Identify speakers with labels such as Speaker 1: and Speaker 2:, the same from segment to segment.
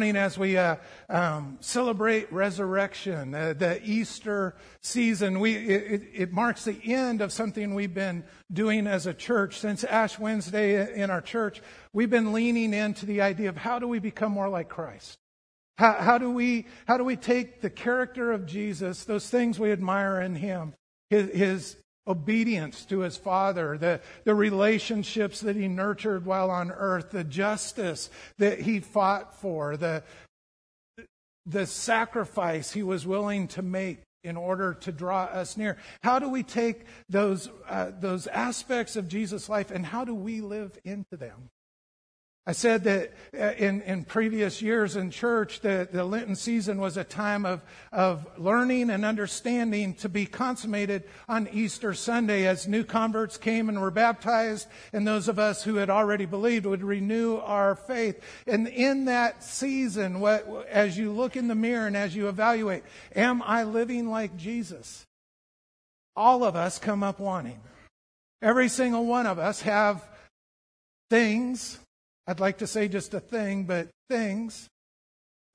Speaker 1: morning as we uh, um, celebrate resurrection, uh, the Easter season. We, it, it, marks the end of something we've been doing as a church. Since Ash Wednesday in our church, we've been leaning into the idea of how do we become more like Christ? How, how, do, we, how do we take the character of Jesus, those things we admire in him, his, his obedience to his father, the, the relationships that he nurtured while on earth, the justice that he fought for, the, the sacrifice he was willing to make in order to draw us near. How do we take those, uh, those aspects of Jesus' life and how do we live into them? I said that uh, in, in previous years in church, the, the Lenten season was a time of, of learning and understanding to be consummated on Easter Sunday as new converts came and were baptized, and those of us who had already believed would renew our faith. And in that season, what, as you look in the mirror and as you evaluate, am I living like Jesus? All of us come up wanting. Every single one of us have things I'd like to say just a thing, but things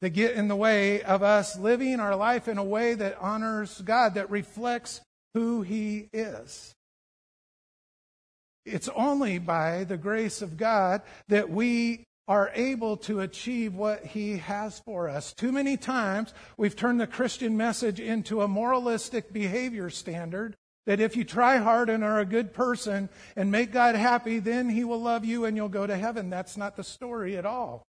Speaker 1: that get in the way of us living our life in a way that honors God, that reflects who He is. It's only by the grace of God that we are able to achieve what He has for us. Too many times we've turned the Christian message into a moralistic behavior standard that if you try hard and are a good person and make God happy, then He will love you and you'll go to heaven. That's not the story at all.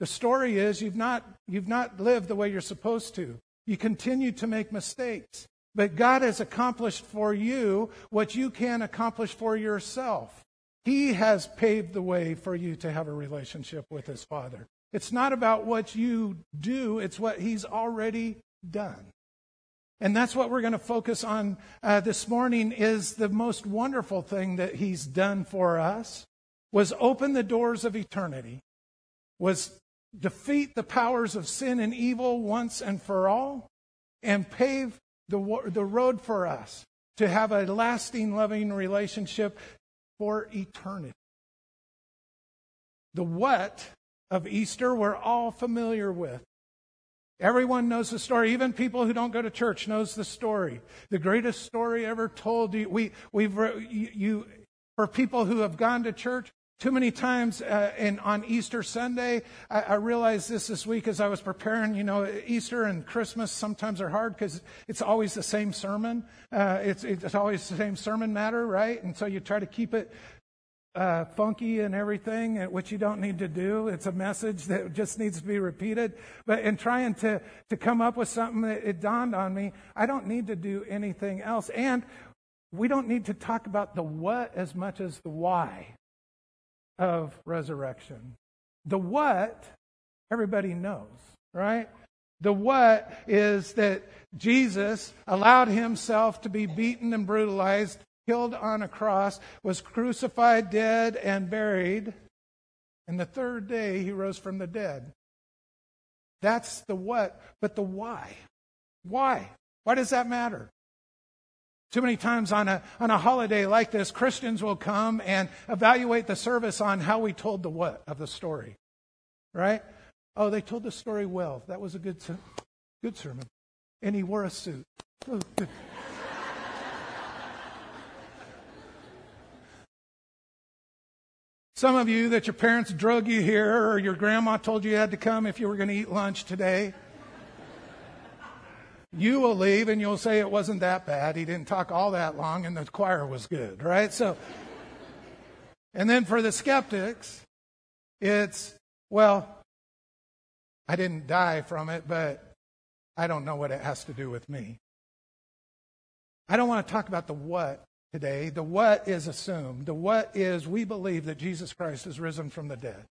Speaker 1: The story is you've not, you've not lived the way you're supposed to. You continue to make mistakes. But God has accomplished for you what you can't accomplish for yourself. He has paved the way for you to have a relationship with His Father. It's not about what you do, it's what He's already done. And that's what we're going to focus on uh, this morning is the most wonderful thing that he's done for us was open the doors of eternity, was defeat the powers of sin and evil once and for all, and pave the, the road for us to have a lasting, loving relationship for eternity. The what of Easter we're all familiar with. Everyone knows the story. Even people who don't go to church knows the story. The greatest story ever told. We, we've, you, for people who have gone to church, too many times uh, on Easter Sunday, I, I, realized this this week as I was preparing. You know, Easter and Christmas sometimes are hard because it's always the same sermon. Uh, it's, it's always the same sermon matter, right? And so you try to keep it uh, funky and everything, uh, which you don't need to do. It's a message that just needs to be repeated. But in trying to, to come up with something, that it dawned on me, I don't need to do anything else. And we don't need to talk about the what as much as the why of resurrection. The what, everybody knows, right? The what is that Jesus allowed himself to be beaten and brutalized killed on a cross, was crucified, dead, and buried. And the third day he rose from the dead. That's the what, but the why. Why? Why does that matter? Too many times on a, on a holiday like this, Christians will come and evaluate the service on how we told the what of the story. Right? Oh, they told the story well. That was a good, good sermon. And he wore a suit. Some of you that your parents drug you here or your grandma told you you had to come if you were going to eat lunch today. You will leave and you'll say it wasn't that bad. He didn't talk all that long and the choir was good, right? So, and then for the skeptics, it's, well, I didn't die from it, but I don't know what it has to do with me. I don't want to talk about the what today. The what is assumed. The what is we believe that Jesus Christ has risen from the dead.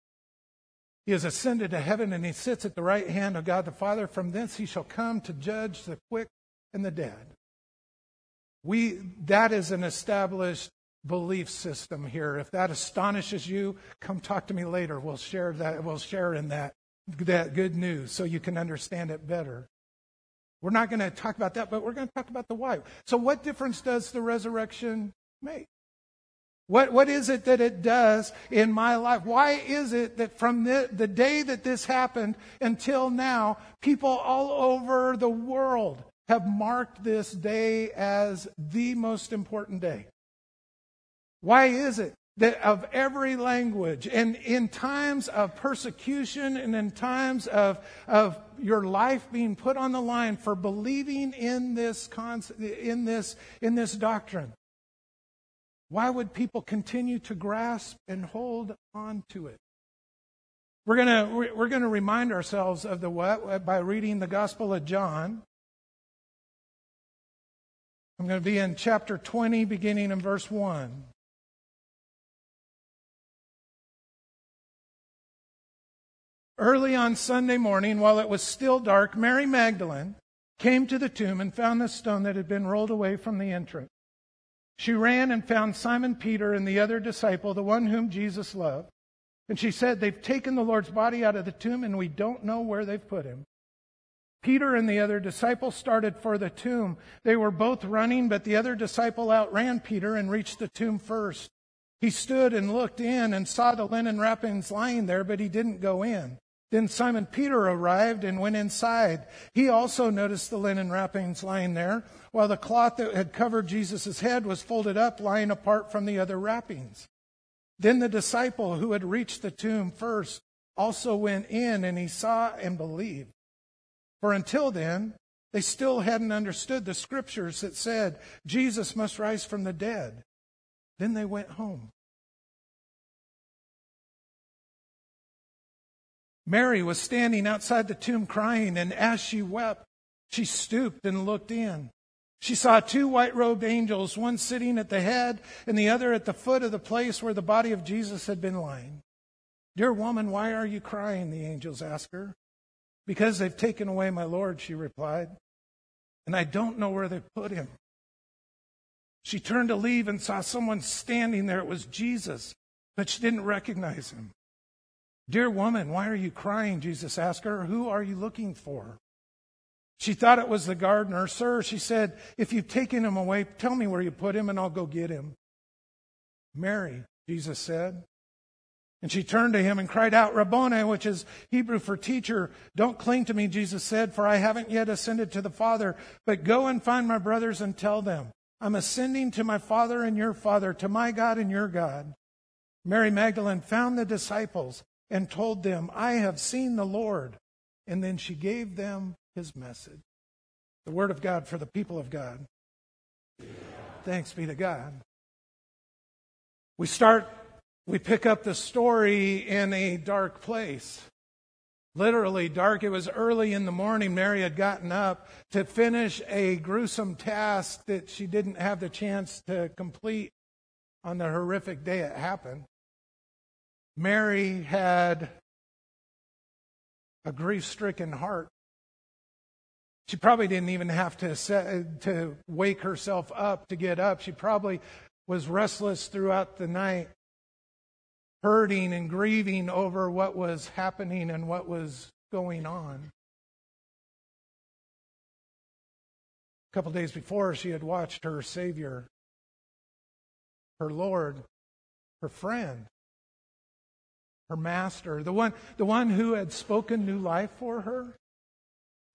Speaker 1: He has ascended to heaven and he sits at the right hand of God the Father. From thence he shall come to judge the quick and the dead. We, that is an established belief system here. If that astonishes you, come talk to me later. We'll share that, we'll share in that, that good news so you can understand it better. We're not going to talk about that, but we're going to talk about the why. So, what difference does the resurrection make? What, what is it that it does in my life? Why is it that from the, the day that this happened until now, people all over the world have marked this day as the most important day? Why is it that of every language and in times of persecution and in times of, of your life being put on the line for believing in this, in this, in this doctrine, why would people continue to grasp and hold on to it? We're going we're to remind ourselves of the what by reading the Gospel of John. I'm going to be in chapter 20 beginning in verse 1. Early on Sunday morning, while it was still dark, Mary Magdalene came to the tomb and found the stone that had been rolled away from the entrance. She ran and found Simon Peter and the other disciple, the one whom Jesus loved. And she said, They've taken the Lord's body out of the tomb, and we don't know where they've put him. Peter and the other disciple started for the tomb. They were both running, but the other disciple outran Peter and reached the tomb first. He stood and looked in and saw the linen wrappings lying there, but he didn't go in. Then Simon Peter arrived and went inside. He also noticed the linen wrappings lying there, while the cloth that had covered Jesus' head was folded up, lying apart from the other wrappings. Then the disciple who had reached the tomb first also went in, and he saw and believed. For until then, they still hadn't understood the scriptures that said Jesus must rise from the dead. Then they went home. Mary was standing outside the tomb crying, and as she wept, she stooped and looked in. She saw two white robed angels, one sitting at the head and the other at the foot of the place where the body of Jesus had been lying. Dear woman, why are you crying? The angels asked her. Because they've taken away my Lord, she replied, and I don't know where they put him. She turned to leave and saw someone standing there. It was Jesus, but she didn't recognize him. Dear woman, why are you crying? Jesus asked her. Who are you looking for? She thought it was the gardener. Sir, she said, if you've taken him away, tell me where you put him and I'll go get him. Mary, Jesus said. And she turned to him and cried out, Rabboni, which is Hebrew for teacher. Don't cling to me, Jesus said, for I haven't yet ascended to the Father. But go and find my brothers and tell them, I'm ascending to my Father and your Father, to my God and your God. Mary Magdalene found the disciples and told them, I have seen the Lord. And then she gave them his message. The word of God for the people of God. Thanks be to God. We start, we pick up the story in a dark place. Literally dark. It was early in the morning. Mary had gotten up to finish a gruesome task that she didn't have the chance to complete on the horrific day it happened. Mary had a grief stricken heart. She probably didn't even have to, set, to wake herself up to get up. She probably was restless throughout the night, hurting and grieving over what was happening and what was going on. A couple days before, she had watched her Savior, her Lord, her friend, her master, the one, the one who had spoken new life for her,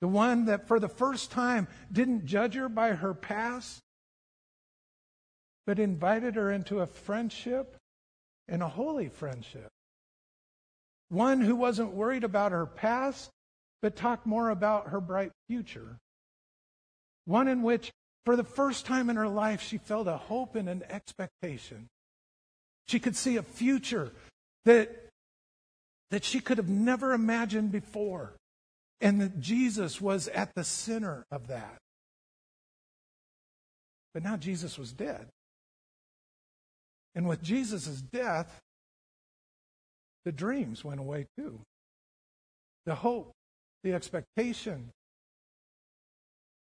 Speaker 1: the one that for the first time didn't judge her by her past, but invited her into a friendship and a holy friendship. One who wasn't worried about her past, but talked more about her bright future. One in which, for the first time in her life, she felt a hope and an expectation. She could see a future that that she could have never imagined before. And that Jesus was at the center of that. But now Jesus was dead. And with Jesus' death, the dreams went away too. The hope, the expectation.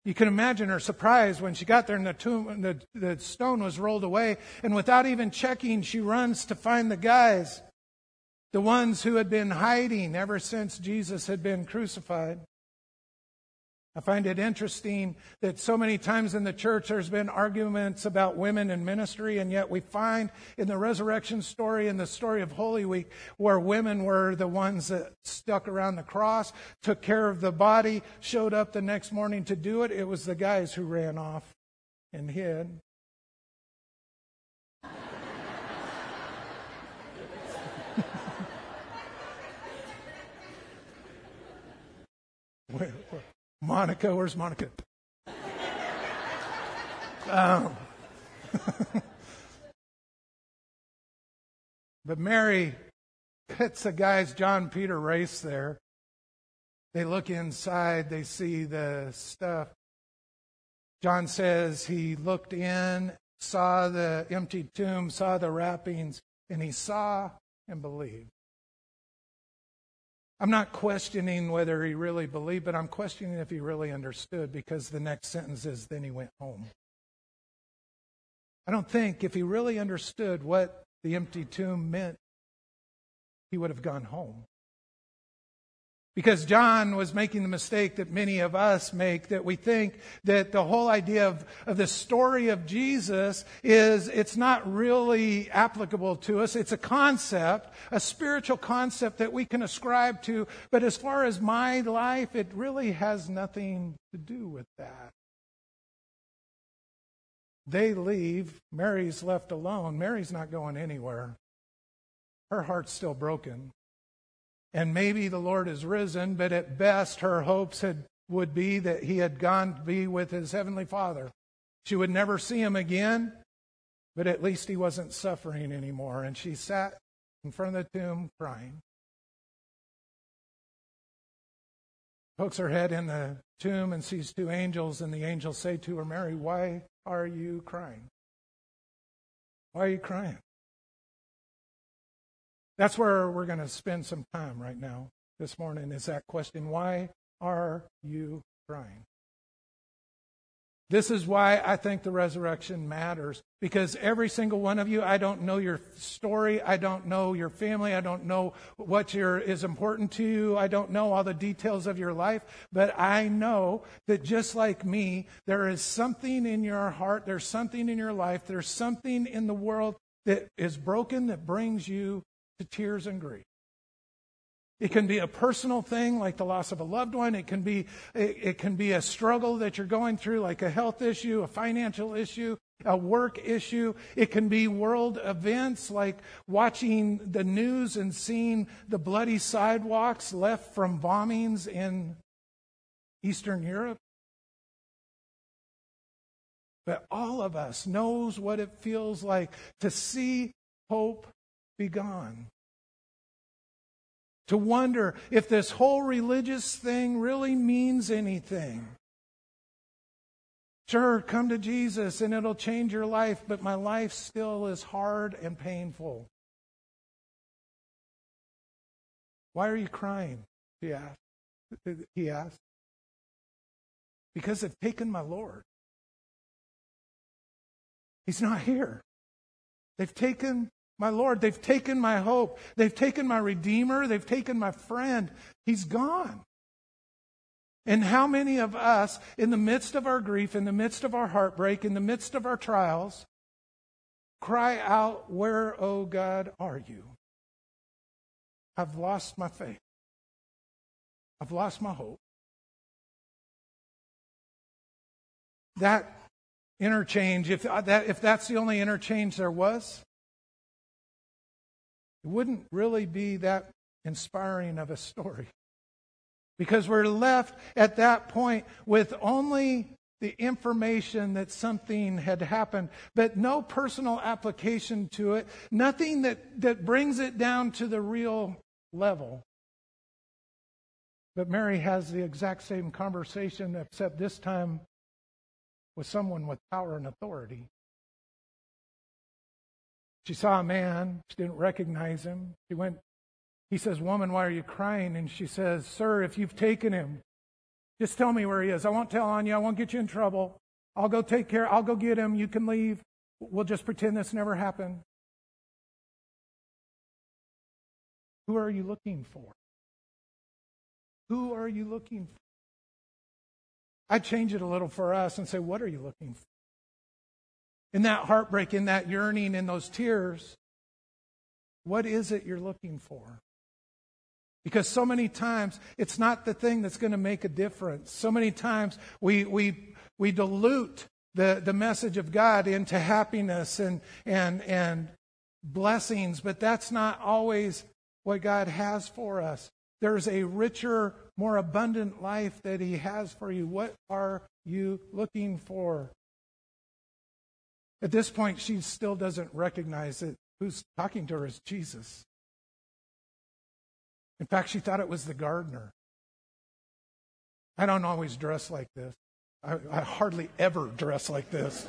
Speaker 1: You can imagine her surprise when she got there and the, tomb, the, the stone was rolled away. And without even checking, she runs to find the guys the ones who had been hiding ever since Jesus had been crucified. I find it interesting that so many times in the church there's been arguments about women in ministry, and yet we find in the resurrection story, in the story of Holy Week, where women were the ones that stuck around the cross, took care of the body, showed up the next morning to do it. It was the guys who ran off and hid. Where, where? Monica, where's Monica? Um, but Mary gets the guys John Peter race there. They look inside, they see the stuff. John says he looked in, saw the empty tomb, saw the wrappings, and he saw and believed. I'm not questioning whether he really believed, but I'm questioning if he really understood because the next sentence is then he went home. I don't think if he really understood what the empty tomb meant, he would have gone home. Because John was making the mistake that many of us make, that we think that the whole idea of, of the story of Jesus is, it's not really applicable to us. It's a concept, a spiritual concept that we can ascribe to, but as far as my life, it really has nothing to do with that. They leave. Mary's left alone. Mary's not going anywhere. Her heart's still broken and maybe the Lord has risen, but at best her hopes had, would be that he had gone to be with his heavenly Father. She would never see him again, but at least he wasn't suffering anymore. And she sat in front of the tomb crying. Pokes her head in the tomb and sees two angels, and the angels say to her, Mary, why are you crying? Why are you crying? That's where we're going to spend some time right now this morning is that question why are you crying? This is why I think the resurrection matters. Because every single one of you, I don't know your story. I don't know your family. I don't know what your, is important to you. I don't know all the details of your life. But I know that just like me, there is something in your heart. There's something in your life. There's something in the world that is broken that brings you to tears and grief. It can be a personal thing like the loss of a loved one. It can be, it, it, can be a struggle that you're going through like a health issue, a financial issue, a work issue. It can be world events like watching the news and seeing the bloody sidewalks left from bombings in Eastern Europe. But all of us knows what it feels like to see hope be gone. To wonder if this whole religious thing really means anything. Sure, come to Jesus and it'll change your life, but my life still is hard and painful. Why are you crying? He asked. He asked. Because they've taken my Lord. He's not here. They've taken my Lord. They've taken my hope. They've taken my Redeemer. They've taken my friend. He's gone. And how many of us, in the midst of our grief, in the midst of our heartbreak, in the midst of our trials, cry out, Where, O oh God, are you? I've lost my faith. I've lost my hope. That interchange, if, uh, that, if that's the only interchange there was, it wouldn't really be that inspiring of a story. Because we're left at that point with only the information that something had happened, but no personal application to it, nothing that, that brings it down to the real level. But Mary has the exact same conversation, except this time with someone with power and authority. She saw a man. She didn't recognize him. She went, he says, Woman, why are you crying? And she says, Sir, if you've taken him, just tell me where he is. I won't tell on you. I won't get you in trouble. I'll go take care. I'll go get him. You can leave. We'll just pretend this never happened. Who are you looking for? Who are you looking for? I change it a little for us and say, what are you looking for? In that heartbreak, in that yearning, in those tears, what is it you're looking for? Because so many times it's not the thing that's going to make a difference. So many times we, we, we dilute the, the message of God into happiness and, and, and blessings, but that's not always what God has for us. There's a richer, more abundant life that He has for you. What are you looking for? At this point, she still doesn't recognize that who's talking to her is Jesus. In fact, she thought it was the gardener. I don't always dress like this. I, I hardly ever dress like this.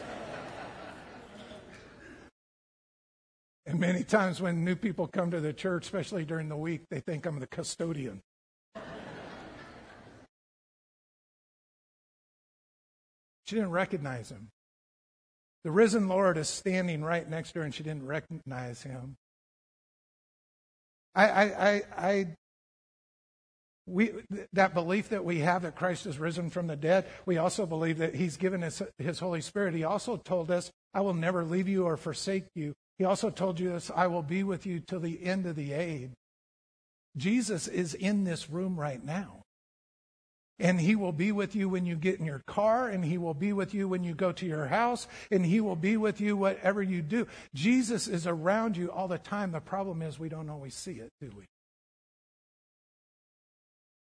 Speaker 1: and many times when new people come to the church, especially during the week, they think I'm the custodian. she didn't recognize him. The risen Lord is standing right next to her, and she didn't recognize him. I, I, I, I we, that belief that we have that Christ is risen from the dead, we also believe that He's given us His Holy Spirit. He also told us, I will never leave you or forsake you. He also told you this, I will be with you till the end of the age. Jesus is in this room right now. And he will be with you when you get in your car, and he will be with you when you go to your house, and he will be with you whatever you do. Jesus is around you all the time. The problem is we don't always see it, do we?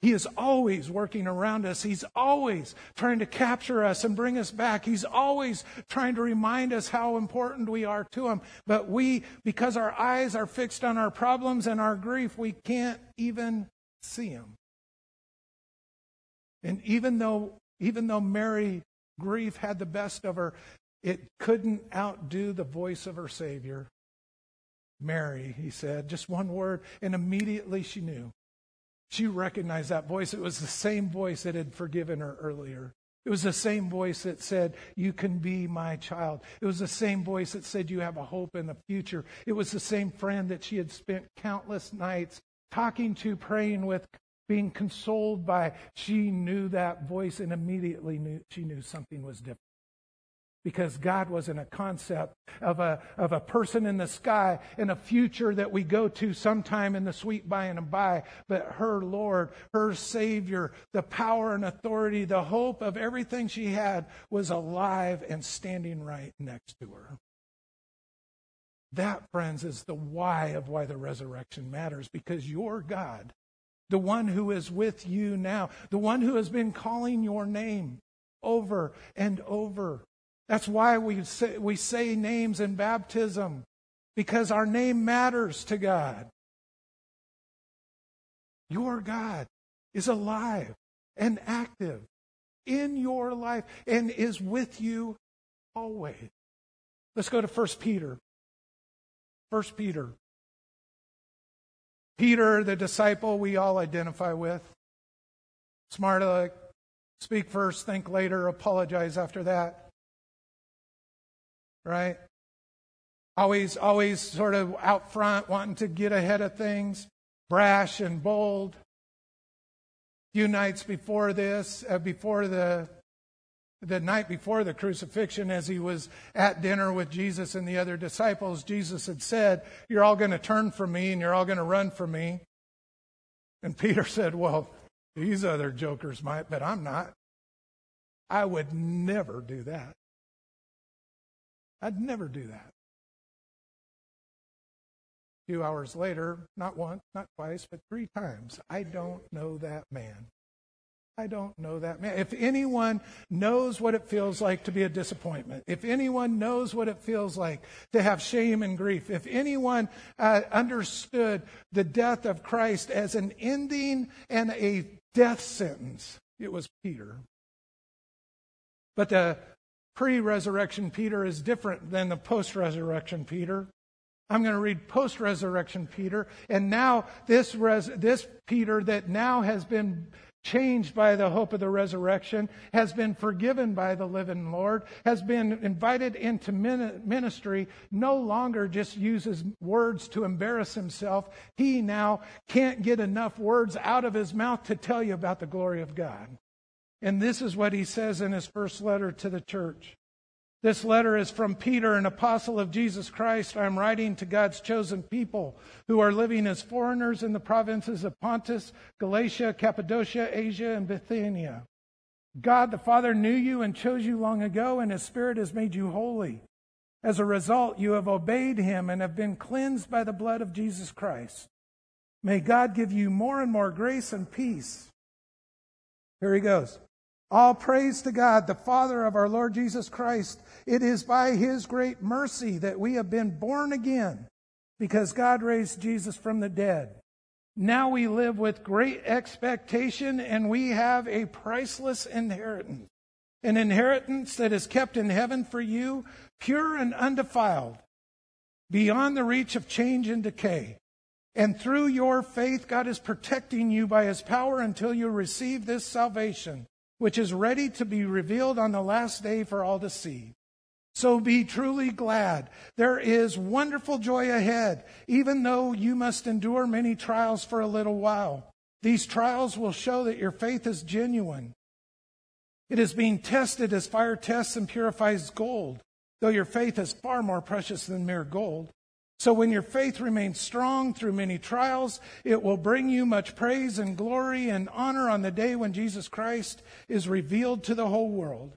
Speaker 1: He is always working around us. He's always trying to capture us and bring us back. He's always trying to remind us how important we are to Him. But we, because our eyes are fixed on our problems and our grief, we can't even see Him. And even though, even though Mary grief had the best of her, it couldn't outdo the voice of her Savior. Mary, he said, just one word, and immediately she knew. She recognized that voice. It was the same voice that had forgiven her earlier. It was the same voice that said, You can be my child. It was the same voice that said, You have a hope in the future. It was the same friend that she had spent countless nights talking to, praying with, being consoled by. She knew that voice and immediately knew she knew something was different because God wasn't a concept of a, of a person in the sky in a future that we go to sometime in the sweet by and by, but her Lord, her Savior, the power and authority, the hope of everything she had was alive and standing right next to her. That, friends, is the why of why the resurrection matters because your God, the one who is with you now, the one who has been calling your name over and over that's why we say, we say names in baptism, because our name matters to God. Your God is alive and active in your life and is with you always. Let's go to 1 Peter. 1 Peter. Peter, the disciple we all identify with. Smart aleck, speak first, think later, apologize after that right? Always, always sort of out front, wanting to get ahead of things, brash and bold. A few nights before this, uh, before the the night before the crucifixion, as he was at dinner with Jesus and the other disciples, Jesus had said, You're all going to turn from me and you're all going to run from me. And Peter said, Well, these other jokers might, but I'm not. I would never do that. I'd never do that. A few hours later, not once, not twice, but three times, I don't know that man. I don't know that man. If anyone knows what it feels like to be a disappointment, if anyone knows what it feels like to have shame and grief, if anyone uh, understood the death of Christ as an ending and a death sentence, it was Peter. But the pre resurrection Peter is different than the post resurrection Peter. I'm going to read post resurrection Peter. And now, this, res- this Peter that now has been changed by the hope of the resurrection, has been forgiven by the living Lord, has been invited into ministry, no longer just uses words to embarrass himself. He now can't get enough words out of his mouth to tell you about the glory of God. And this is what he says in his first letter to the church. This letter is from Peter, an apostle of Jesus Christ. I'm writing to God's chosen people who are living as foreigners in the provinces of Pontus, Galatia, Cappadocia, Asia, and Bithynia. God the Father knew you and chose you long ago, and His Spirit has made you holy. As a result, you have obeyed Him and have been cleansed by the blood of Jesus Christ. May God give you more and more grace and peace. Here he goes. All praise to God, the Father of our Lord Jesus Christ. It is by his great mercy that we have been born again because God raised Jesus from the dead. Now we live with great expectation and we have a priceless inheritance. An inheritance that is kept in heaven for you, pure and undefiled, beyond the reach of change and decay. And through your faith, God is protecting you by his power until you receive this salvation which is ready to be revealed on the last day for all to see. So be truly glad. There is wonderful joy ahead, even though you must endure many trials for a little while. These trials will show that your faith is genuine. It is being tested as fire tests and purifies gold, though your faith is far more precious than mere gold. So when your faith remains strong through many trials, it will bring you much praise and glory and honor on the day when Jesus Christ is revealed to the whole world.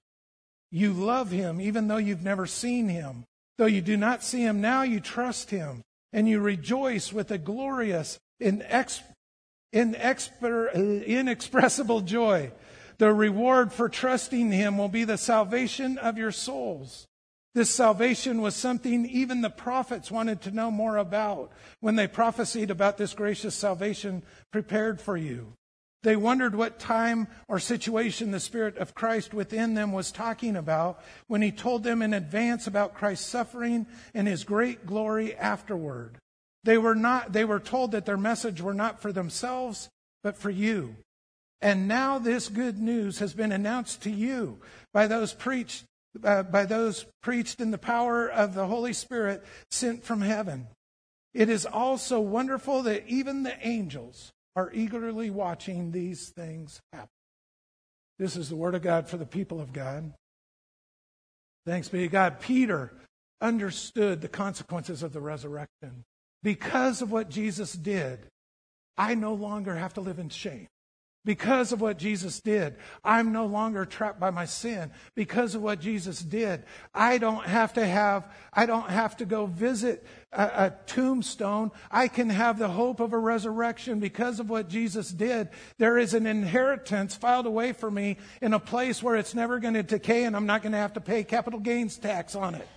Speaker 1: You love him even though you've never seen him. Though you do not see him now, you trust him and you rejoice with a glorious, inex- inexper- inexpressible joy. The reward for trusting him will be the salvation of your souls. This salvation was something even the prophets wanted to know more about when they prophesied about this gracious salvation prepared for you. They wondered what time or situation the Spirit of Christ within them was talking about when He told them in advance about Christ's suffering and His great glory afterward. They were not, they were told that their message were not for themselves, but for you. And now this good news has been announced to you by those preached uh, by those preached in the power of the Holy Spirit sent from heaven. It is also wonderful that even the angels are eagerly watching these things happen. This is the word of God for the people of God. Thanks be to God. Peter understood the consequences of the resurrection. Because of what Jesus did, I no longer have to live in shame. Because of what Jesus did, I'm no longer trapped by my sin. Because of what Jesus did, I don't have to have, I don't have to go visit a, a, tombstone. I can have the hope of a resurrection because of what Jesus did. There is an inheritance filed away for me in a place where it's never going to decay and I'm not going to have to pay capital gains tax on it.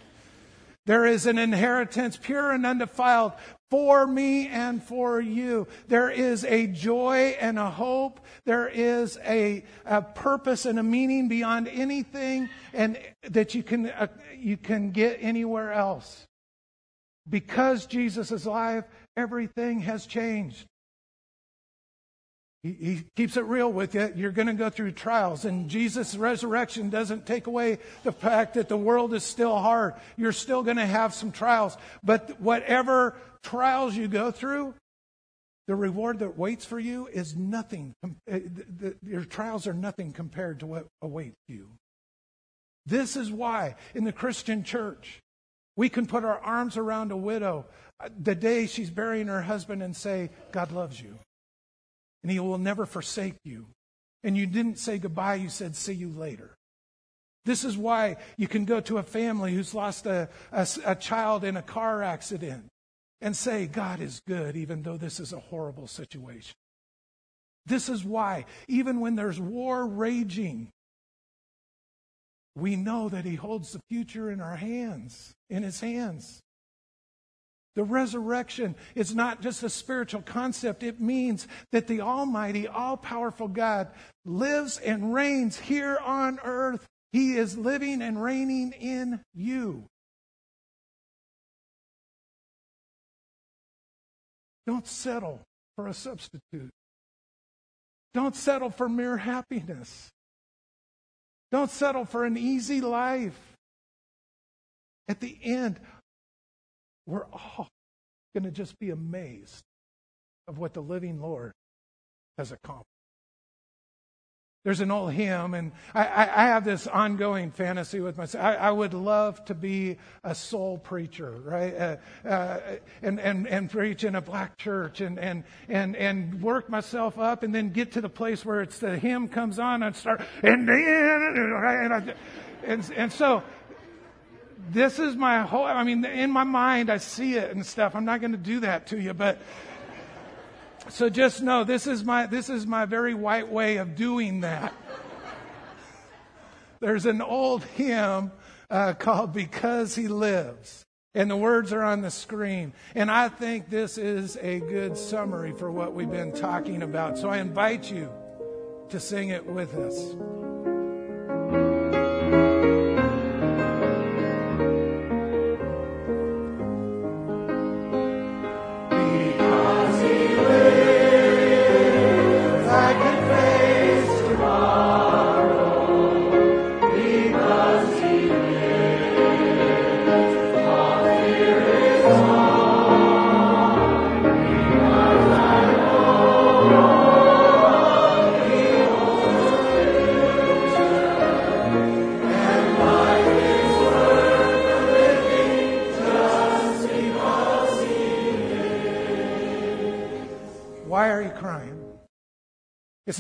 Speaker 1: There is an inheritance pure and undefiled for me and for you. There is a joy and a hope. There is a, a purpose and a meaning beyond anything and that you can, uh, you can get anywhere else. Because Jesus is alive, everything has changed. He, he keeps it real with you. You're going to go through trials, and Jesus' resurrection doesn't take away the fact that the world is still hard. You're still going to have some trials. But whatever trials you go through, the reward that waits for you is nothing. Eh, your trials are nothing compared to what awaits you. This is why in the Christian church, we can put our arms around a widow uh, the day she's burying her husband and say, God loves you. And he will never forsake you. And you didn't say goodbye, you said, see you later. This is why you can go to a family who's lost a, a, a child in a car accident and say, God is good, even though this is a horrible situation. This is why, even when there's war raging, we know that He holds the future in our hands, in His hands. The resurrection is not just a spiritual concept. It means that the Almighty, all powerful God lives and reigns here on earth. He is living and reigning in you. Don't settle for a substitute. Don't settle for mere happiness. Don't settle for an easy life. At the end, we're all going to just be amazed of what the living Lord has accomplished. There's an old hymn, and I, I, I have this ongoing fantasy with myself. I, I, would love to be a soul preacher, right? Uh, uh, and, and, and preach in a black church and, and, and, and work myself up and then get to the place where it's the hymn comes on and start, and then, right? And, and, and so this is my whole, I mean, in my mind, I see it and stuff. I'm not going to do that to you, but so just know this is my, this is my very white way of doing that. There's an old hymn uh, called Because He Lives. And the words are on the screen. And I think this is a good summary for what we've been talking about. So I invite you to sing it with us.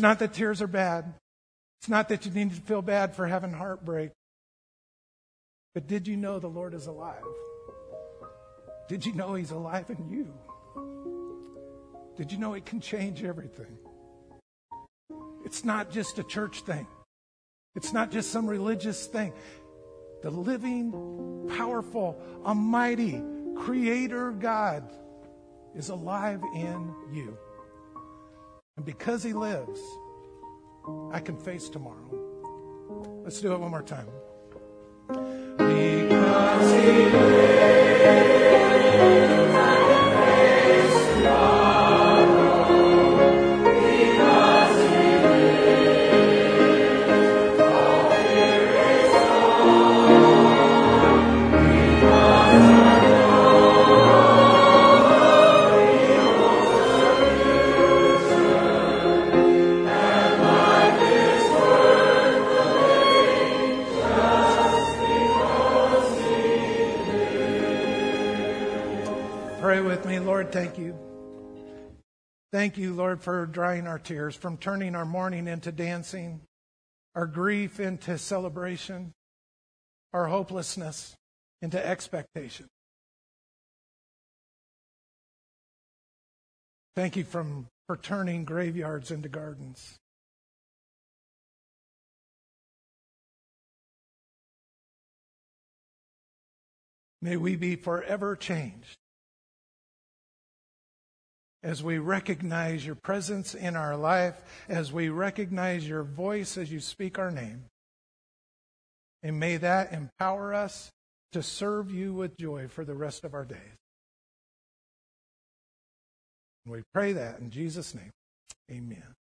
Speaker 1: It's not that tears are bad. It's not that you need to feel bad for having heartbreak. But did you know the Lord is alive? Did you know He's alive in you? Did you know He can change everything? It's not just a church thing, it's not just some religious thing. The living, powerful, almighty Creator God is alive in you. And because He lives, I can face tomorrow. Let's do it one more time. Because He lives. Thank you. Thank you, Lord, for drying our tears, from turning our mourning into dancing, our grief into celebration, our hopelessness into expectation. Thank you from, for turning graveyards into gardens. May we be forever changed as we recognize your presence in our life, as we recognize your voice as you speak our name. And may that empower us to serve you with joy for the rest of our days. We pray that in Jesus' name. Amen.